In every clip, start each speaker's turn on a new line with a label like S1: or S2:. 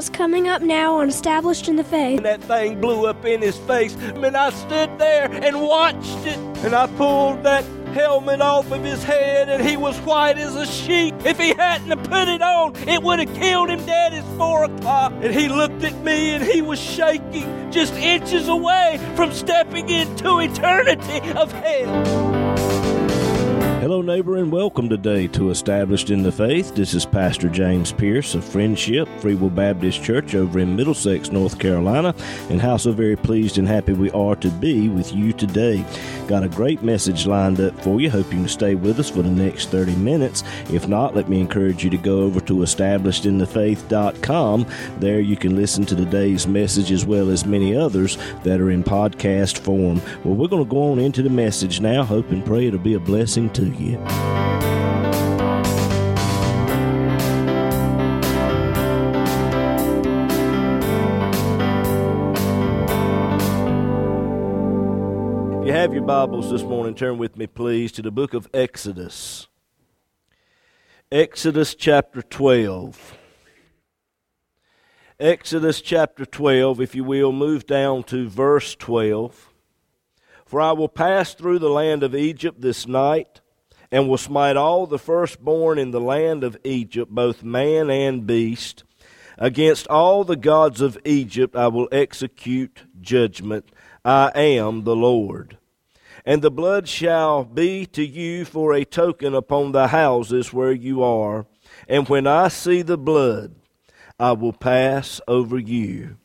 S1: what's coming up now on Established in the Faith.
S2: And that thing blew up in his face, and I stood there and watched it, and I pulled that helmet off of his head and he was white as a sheet. If he hadn't put it on, it would have killed him dead at four o'clock. And he looked at me and he was shaking just inches away from stepping into eternity of hell.
S3: Hello, neighbor, and welcome today to Established in the Faith. This is Pastor James Pierce of Friendship Free Will Baptist Church over in Middlesex, North Carolina, and how so very pleased and happy we are to be with you today. Got a great message lined up for you. Hope you can stay with us for the next 30 minutes. If not, let me encourage you to go over to establishedinthefaith.com. There you can listen to today's message as well as many others that are in podcast form. Well, we're going to go on into the message now. Hope and pray it'll be a blessing to you. If you have your Bibles this morning, turn with me, please, to the book of Exodus. Exodus chapter 12. Exodus chapter 12, if you will, move down to verse 12. For I will pass through the land of Egypt this night and will smite all the firstborn in the land of Egypt, both man and beast. Against all the gods of Egypt I will execute judgment. I am the Lord. And the blood shall be to you for a token upon the houses where you are. And when I see the blood, I will pass over you.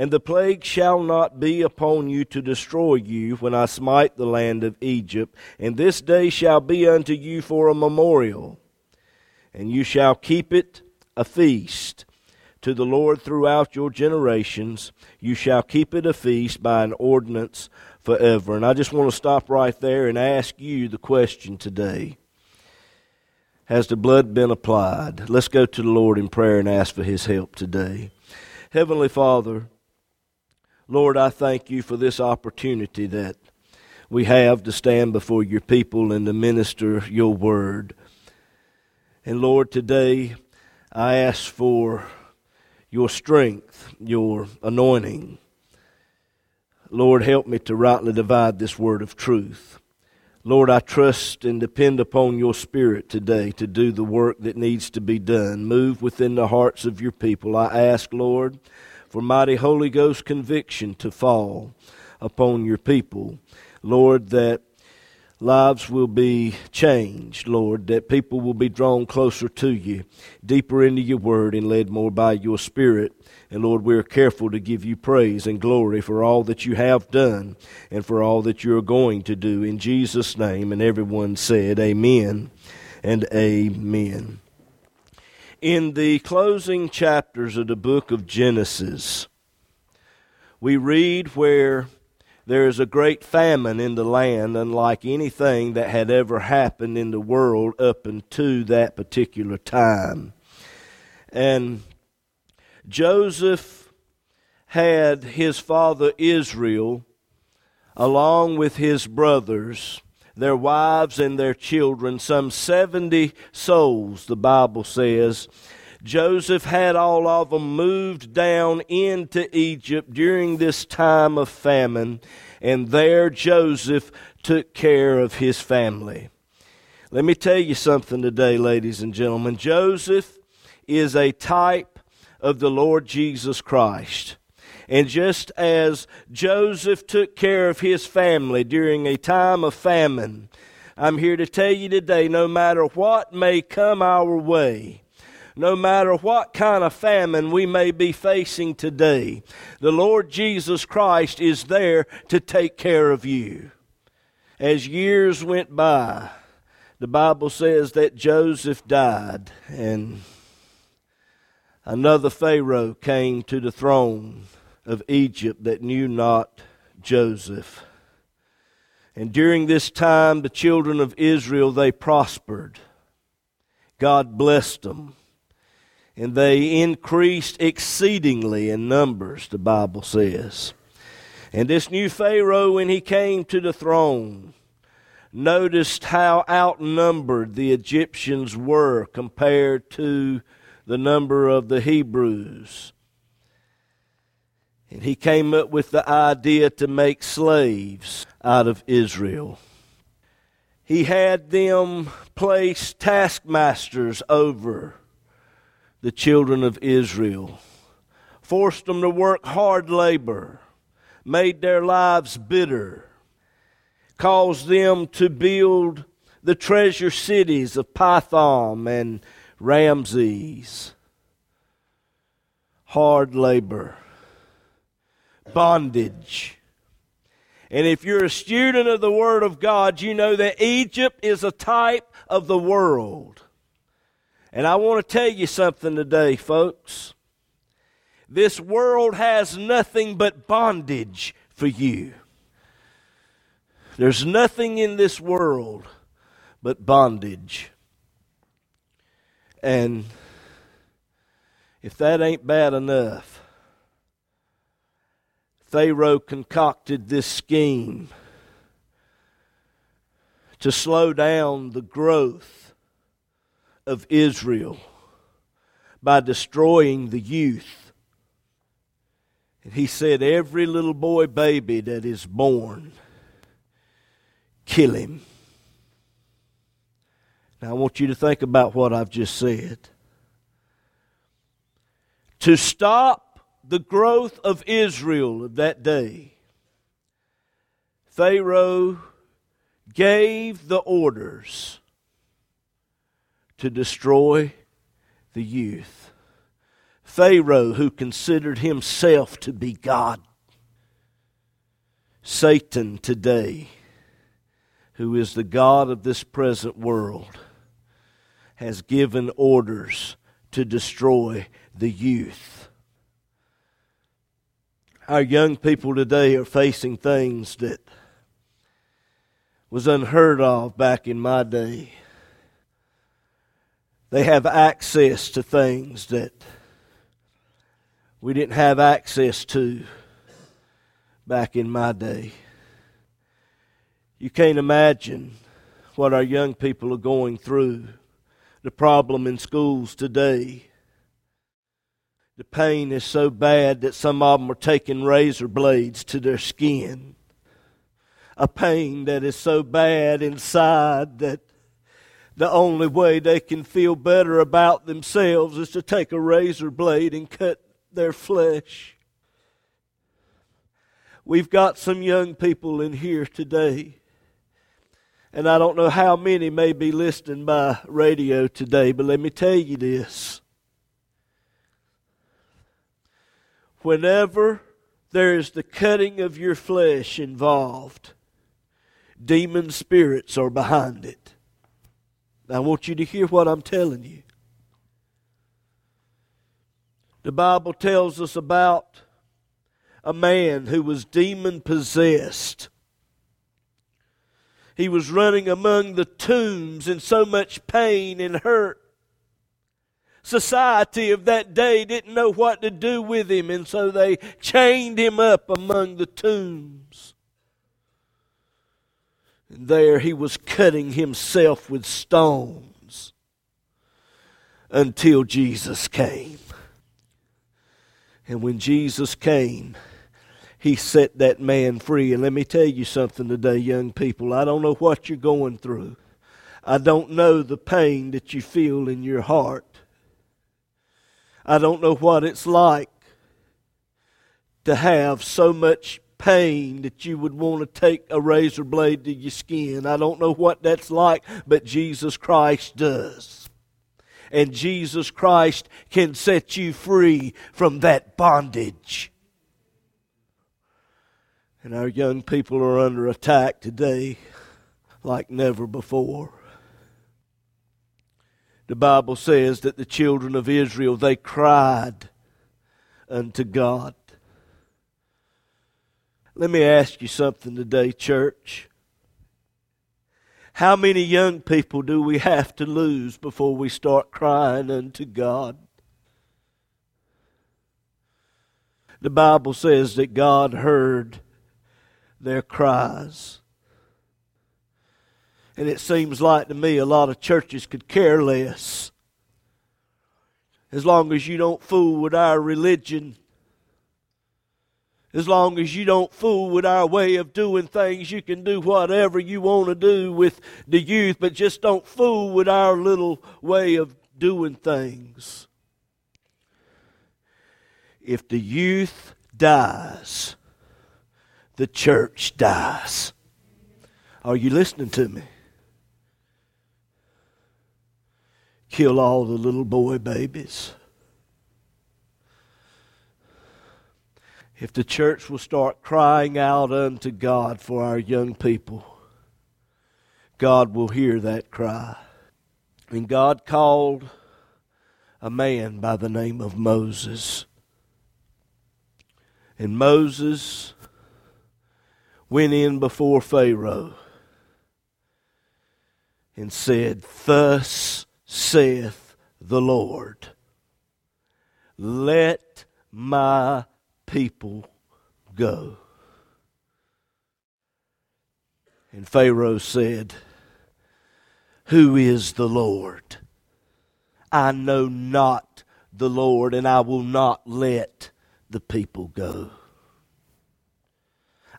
S3: And the plague shall not be upon you to destroy you when I smite the land of Egypt. And this day shall be unto you for a memorial. And you shall keep it a feast to the Lord throughout your generations. You shall keep it a feast by an ordinance forever. And I just want to stop right there and ask you the question today. Has the blood been applied? Let's go to the Lord in prayer and ask for his help today. Heavenly Father, Lord, I thank you for this opportunity that we have to stand before your people and to minister your word. And Lord, today I ask for your strength, your anointing. Lord, help me to rightly divide this word of truth. Lord, I trust and depend upon your Spirit today to do the work that needs to be done. Move within the hearts of your people. I ask, Lord, for mighty Holy Ghost conviction to fall upon your people. Lord, that lives will be changed, Lord, that people will be drawn closer to you, deeper into your word, and led more by your Spirit. And Lord, we are careful to give you praise and glory for all that you have done and for all that you are going to do. In Jesus' name, and everyone said, Amen and Amen in the closing chapters of the book of Genesis, we read where there is a great famine in the land, unlike anything that had ever happened in the world up until that particular time. And Joseph had his father Israel, along with his brothers, their wives and their children, some 70 souls, the Bible says. Joseph had all of them moved down into Egypt during this time of famine, and there Joseph took care of his family. Let me tell you something today, ladies and gentlemen. Joseph is a type of the Lord Jesus Christ. And just as Joseph took care of his family during a time of famine, I'm here to tell you today no matter what may come our way, no matter what kind of famine we may be facing today, the Lord Jesus Christ is there to take care of you. As years went by, the Bible says that Joseph died and another Pharaoh came to the throne of Egypt that knew not Joseph. And during this time, the children of Israel, they prospered. God blessed them. And they increased exceedingly in numbers, the Bible says. And this new Pharaoh, when he came to the throne, noticed how outnumbered the Egyptians were compared to the number of the Hebrews And he came up with the idea to make slaves out of Israel. He had them place taskmasters over the children of Israel, forced them to work hard labor, made their lives bitter, caused them to build the treasure cities of Pithom and Ramses. Hard labor, bondage. And if you're a student of the Word of God, you know that Egypt is a type of the world. And I want to tell you something today, folks. This world has nothing but bondage for you. There's nothing in this world but bondage. And if that ain't bad enough, Pharaoh concocted this scheme to slow down the growth of Israel by destroying the youth. And he said, Every little boy baby that is born, kill him. Now, I want you to think about what I've just said. To stop the growth of Israel of that day, Pharaoh gave the orders to destroy the youth. Pharaoh, who considered himself to be God. Satan today, who is the God of this present world has given orders to destroy the youth. Our young people today are facing things that was unheard of back in my day. They have access to things that we didn't have access to back in my day. You can't imagine what our young people are going through the problem in schools today. The pain is so bad that some of them are taking razor blades to their skin. A pain that is so bad inside that the only way they can feel better about themselves is to take a razor blade and cut their flesh. We've got some young people in here today and I don't know how many may be listening by radio today, but let me tell you this. Whenever there is the cutting of your flesh involved, demon spirits are behind it. I want you to hear what I'm telling you. The Bible tells us about a man who was demon possessed he was running among the tombs in so much pain and hurt. Society of that day didn't know what to do with him, and so they chained him up among the tombs. And there he was cutting himself with stones until Jesus came. And when Jesus came, he set that man free. And let me tell you something today, young people. I don't know what you're going through. I don't know the pain that you feel in your heart. I don't know what it's like to have so much pain that you would want to take a razor blade to your skin. I don't know what that's like, but Jesus Christ does. And Jesus Christ can set you free from that bondage. And our young people are under attack today like never before. The Bible says that the children of Israel, they cried unto God. Let me ask you something today, church. How many young people do we have to lose before we start crying unto God? The Bible says that God heard their cries. And it seems like to me a lot of churches could care less. As long as you don't fool with our religion, As long as you don't fool with our way of doing things, you can do whatever you want to do with the youth, but just don't fool with our little way of doing things. If the youth dies, the church dies. Are you listening to me? Kill all the little boy babies. If the church will start crying out unto God for our young people, God will hear that cry. And God called a man by the name of Moses. And Moses went in before Pharaoh and said, Thus saith the Lord, let my people go. And Pharaoh said, Who is the Lord? I know not the Lord, and I will not let the people go.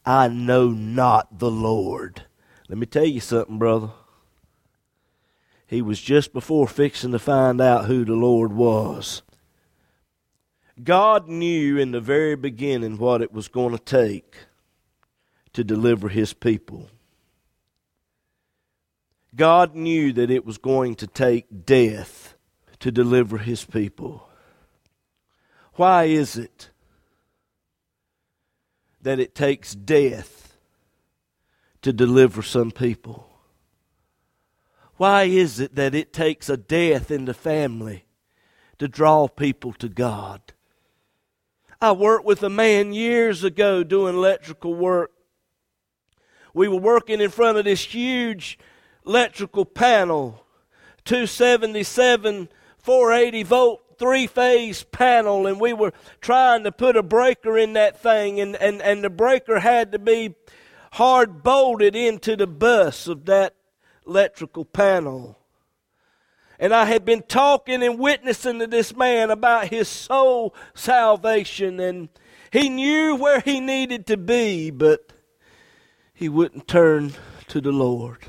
S3: I know not the Lord. Let me tell you something, brother. He was just before fixing to find out who the Lord was. God knew in the very beginning what it was going to take to deliver his people. God knew that it was going to take death to deliver his people. Why is it that it takes death to deliver some people? Why is it that it takes a death in the family to draw people to God? I worked with a man years ago doing electrical work. We were working in front of this huge electrical panel, 277, 480 volt, three phase panel, and we were trying to put a breaker in that thing, and, and, and the breaker had to be hard bolted into the bus of that electrical panel. And I had been talking and witnessing to this man about his soul salvation, and he knew where he needed to be, but he wouldn't turn to the Lord.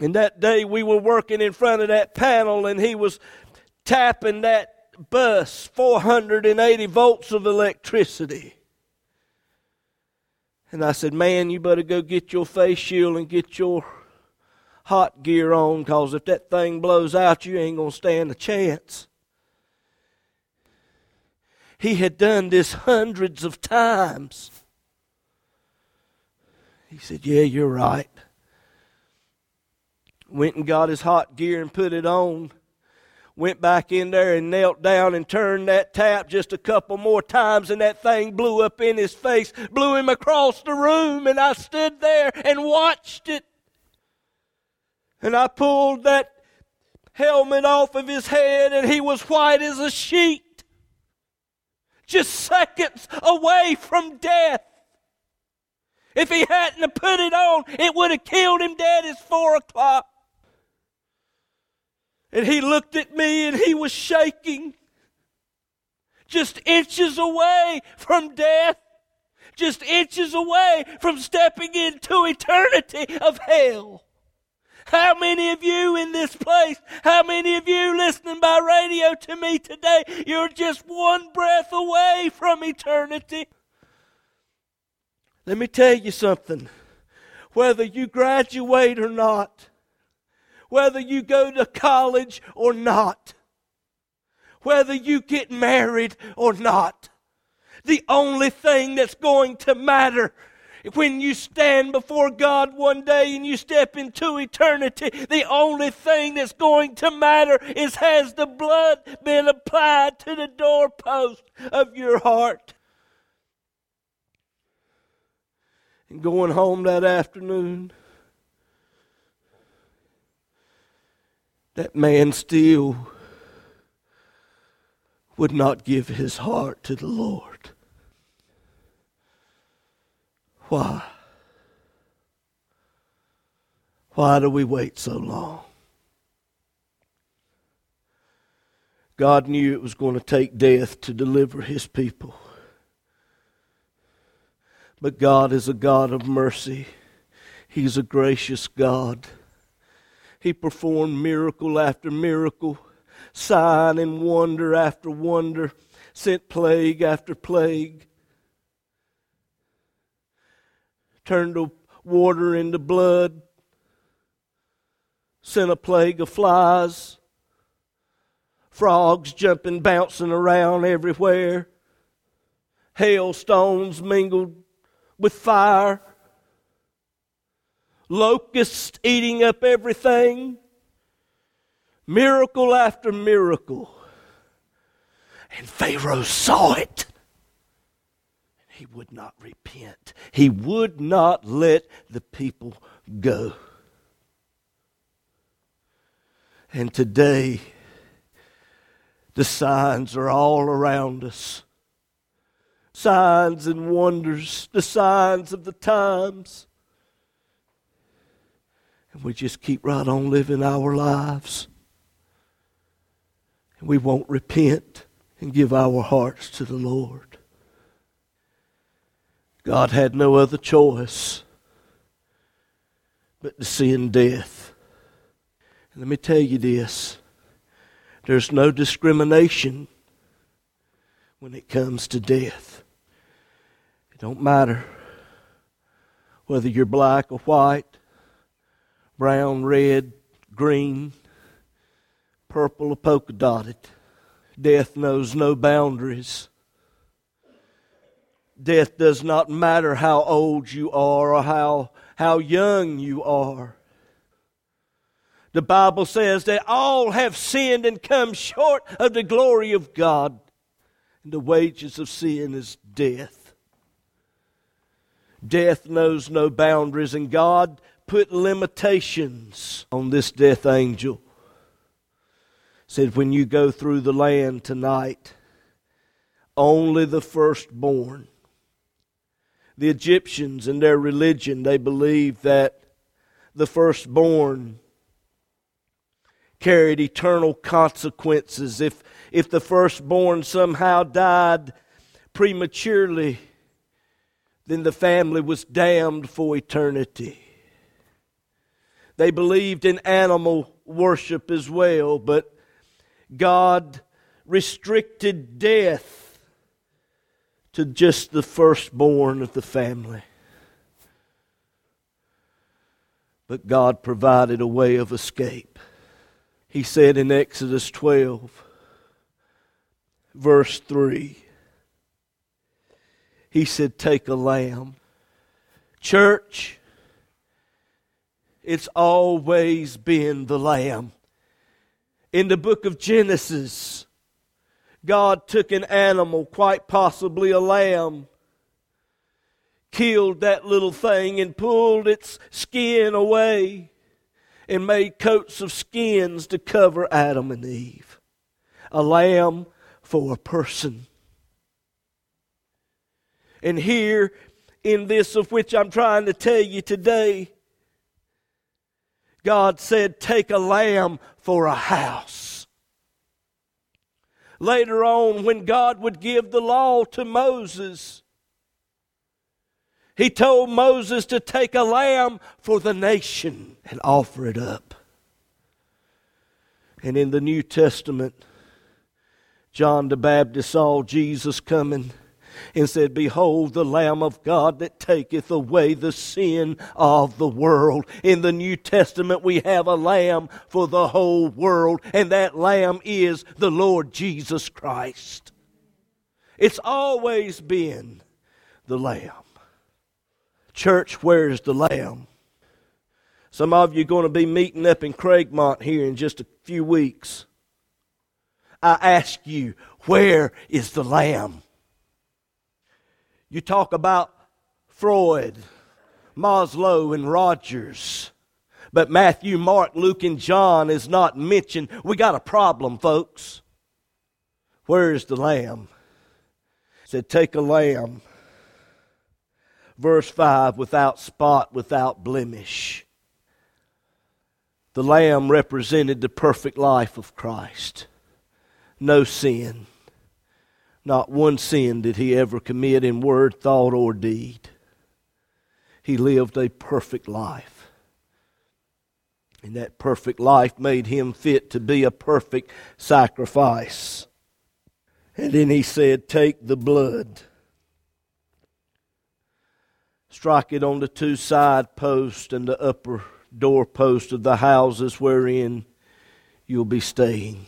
S3: And that day we were working in front of that panel, and he was tapping that bus 480 volts of electricity. And I said, Man, you better go get your face shield and get your hot gear on because if that thing blows out, you ain't going to stand a chance. He had done this hundreds of times. He said, Yeah, you're right. Went and got his hot gear and put it on. Went back in there and knelt down and turned that tap just a couple more times, and that thing blew up in his face, blew him across the room, and I stood there and watched it. And I pulled that helmet off of his head, and he was white as a sheet. Just seconds away from death. If he hadn't put it on, it would have killed him dead as four o'clock. And he looked at me and he was shaking. Just inches away from death. Just inches away from stepping into eternity of hell. How many of you in this place, how many of you listening by radio to me today, you're just one breath away from eternity? Let me tell you something. Whether you graduate or not, whether you go to college or not, whether you get married or not, the only thing that's going to matter when you stand before God one day and you step into eternity, the only thing that's going to matter is has the blood been applied to the doorpost of your heart? And going home that afternoon, that man still would not give his heart to the Lord. Why? Why do we wait so long? God knew it was going to take death to deliver his people. But God is a God of mercy. He's a gracious God. He performed miracle after miracle, sign and wonder after wonder, sent plague after plague, turned the water into blood, sent a plague of flies, frogs jumping, bouncing around everywhere, hailstones mingled with fire, locusts eating up everything, miracle after miracle. And Pharaoh saw it. He would not repent. He would not let the people go. And today, the signs are all around us signs and wonders, the signs of the times. And we just keep right on living our lives. And we won't repent and give our hearts to the Lord. God had no other choice but to send death. And let me tell you this there's no discrimination when it comes to death. It don't matter whether you're black or white, brown, red, green, purple, polka dotted. Death knows no boundaries. Death does not matter how old you are or how, how young you are. The Bible says that all have sinned and come short of the glory of God. And the wages of sin is death. Death knows no boundaries, and God put limitations on this death angel. Said, when you go through the land tonight, only the firstborn. The Egyptians in their religion, they believed that the firstborn carried eternal consequences. If, if the firstborn somehow died prematurely, then the family was damned for eternity. They believed in animal worship as well, but God restricted death to just the firstborn of the family. But God provided a way of escape. He said in Exodus 12, verse 3, He said, Take a lamb. Church, it's always been the lamb. In the book of Genesis, God took an animal, quite possibly a lamb, killed that little thing and pulled its skin away and made coats of skins to cover Adam and Eve. A lamb for a person. And here, in this of which I'm trying to tell you today, God said, Take a lamb for a house. Later on, when God would give the law to Moses, he told Moses to take a lamb for the nation and offer it up. And in the New Testament, John the Baptist saw Jesus coming and said, Behold the Lamb of God that taketh away the sin of the world. In the New Testament, we have a lamb for the whole world, and that lamb is the Lord Jesus Christ. It's always been the lamb. Church, where's the lamb? Some of you are going to be meeting up in Craigmont here in just a few weeks. I ask you, where is the lamb? You talk about Freud, Maslow, and Rogers. But Matthew, Mark, Luke, and John is not mentioned. We got a problem, folks. Where is the lamb? He said, Take a lamb. Verse 5 without spot, without blemish. The lamb represented the perfect life of Christ. No sin. Not one sin did he ever commit in word, thought, or deed. he lived a perfect life. And that perfect life made him fit to be a perfect sacrifice. And then he said, Take the blood, strike it on the two side posts and the upper doorpost of the houses wherein you'll be staying.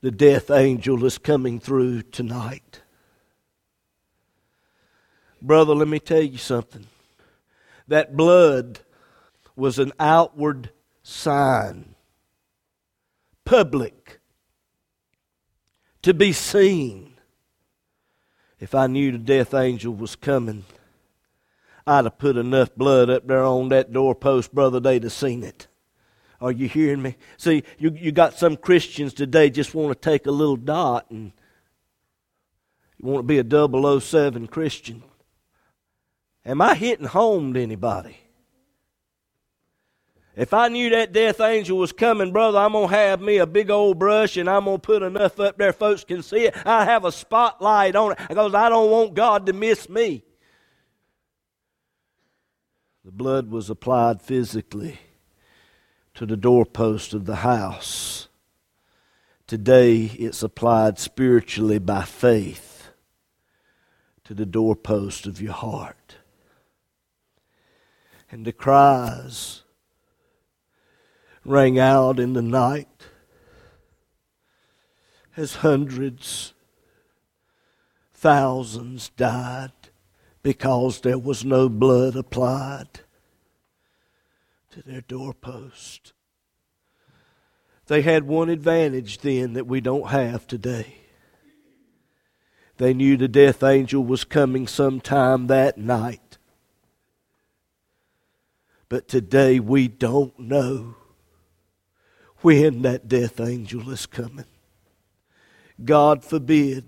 S3: The death angel is coming through tonight. Brother, let me tell you something. That blood was an outward sign, public, to be seen. If I knew the death angel was coming, I'd have put enough blood up there on that doorpost, brother, they'd have seen it. Are you hearing me? See, you, you got some Christians today just want to take a little dot and you want to be a 007 Christian. Am I hitting home to anybody? If I knew that death angel was coming, brother, I'm going to have me a big old brush and I'm going to put enough up there folks can see it. I have a spotlight on it because I don't want God to miss me. The blood was applied physically to the doorpost of the house. Today, it's applied spiritually by faith to the doorpost of your heart and the cries rang out in the night as hundreds, thousands died because there was no blood applied to their doorpost. They had one advantage then that we don't have today. They knew the death angel was coming sometime that night. But today we don't know when that death angel is coming. God forbid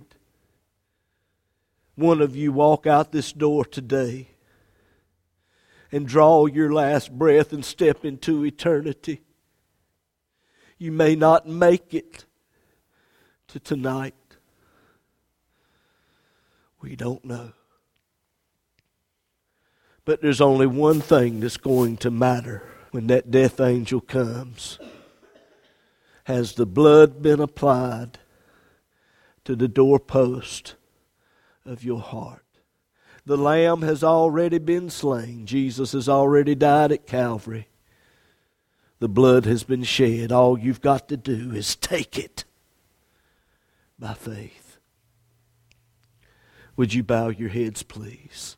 S3: one of you walk out this door today and draw your last breath and step into eternity. You may not make it to tonight. We don't know. But there's only one thing that's going to matter when that death angel comes. Has the blood been applied to the doorpost of your heart? The Lamb has already been slain. Jesus has already died at Calvary. The blood has been shed. All you've got to do is take it by faith. Would you bow your heads, please?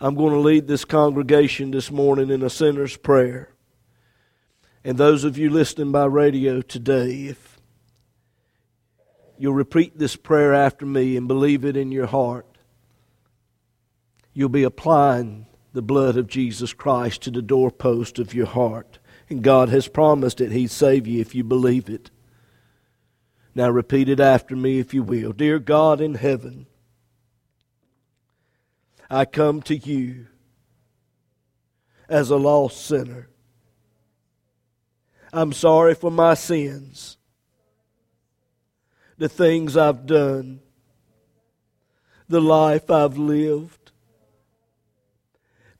S3: I'm going to lead this congregation this morning in a sinner's prayer. And those of you listening by radio today, if you'll repeat this prayer after me and believe it in your heart, you'll be applying the blood of Jesus Christ to the doorpost of your heart. And God has promised that He'd save you if you believe it. Now repeat it after me if you will. Dear God in heaven, I come to you as a lost sinner. I'm sorry for my sins, the things I've done, the life I've lived.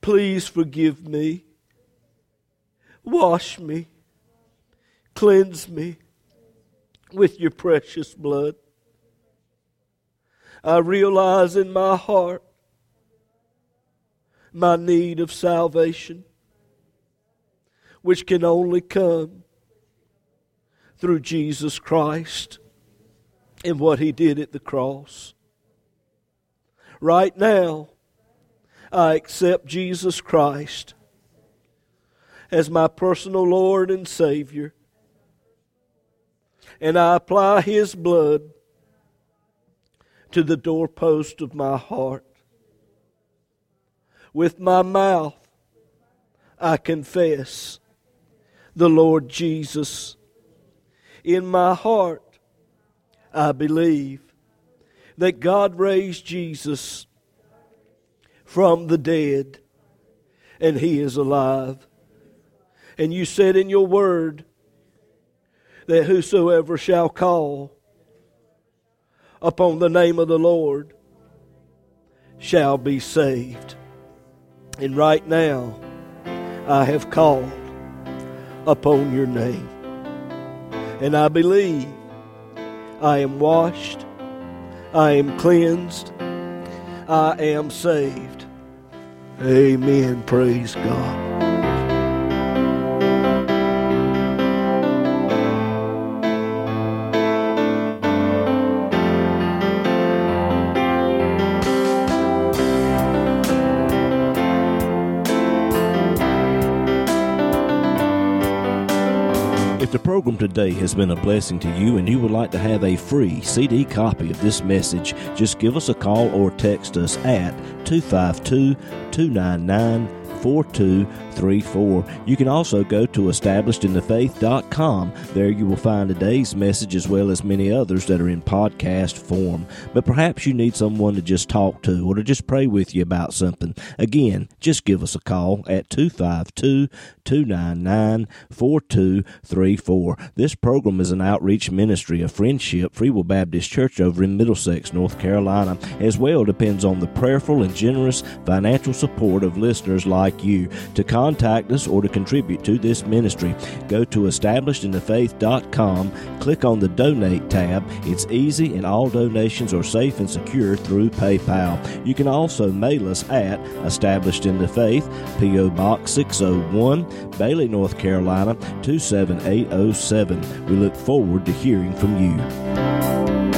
S3: Please forgive me. Wash me. Cleanse me with your precious blood. I realize in my heart my need of salvation, which can only come through Jesus Christ and what He did at the cross. Right now, I accept Jesus Christ as my personal Lord and Savior, and I apply His blood to the doorpost of my heart. With my mouth, I confess the Lord Jesus. In my heart, I believe that God raised Jesus from the dead and he is alive. And you said in your word that whosoever shall call upon the name of the Lord
S4: shall be saved. And right now, I have called upon your name. And I believe I am washed, I am cleansed, I am saved. Amen. Praise God.
S3: Program today has been a blessing to you and you would like to have a free CD copy of this message, just give us a call or text us at 252 299 4234. You can also go to establishedinthefaith.com. There you will find today's message as well as many others that are in podcast form. But perhaps you need someone to just talk to or to just pray with you about something. Again, just give us a call at 252 299 4234. This program is an outreach ministry of Friendship Free Will Baptist Church over in Middlesex, North Carolina. As well depends on the prayerful and generous financial support of listeners like you. To contact us or to contribute to this ministry, go to establishedinthefaith.com, click on the donate tab. It's easy and all donations are safe and secure through PayPal. You can also mail us at Established in the Faith, P.O. Box 601, Bailey, North Carolina 27807. We look forward to hearing from you.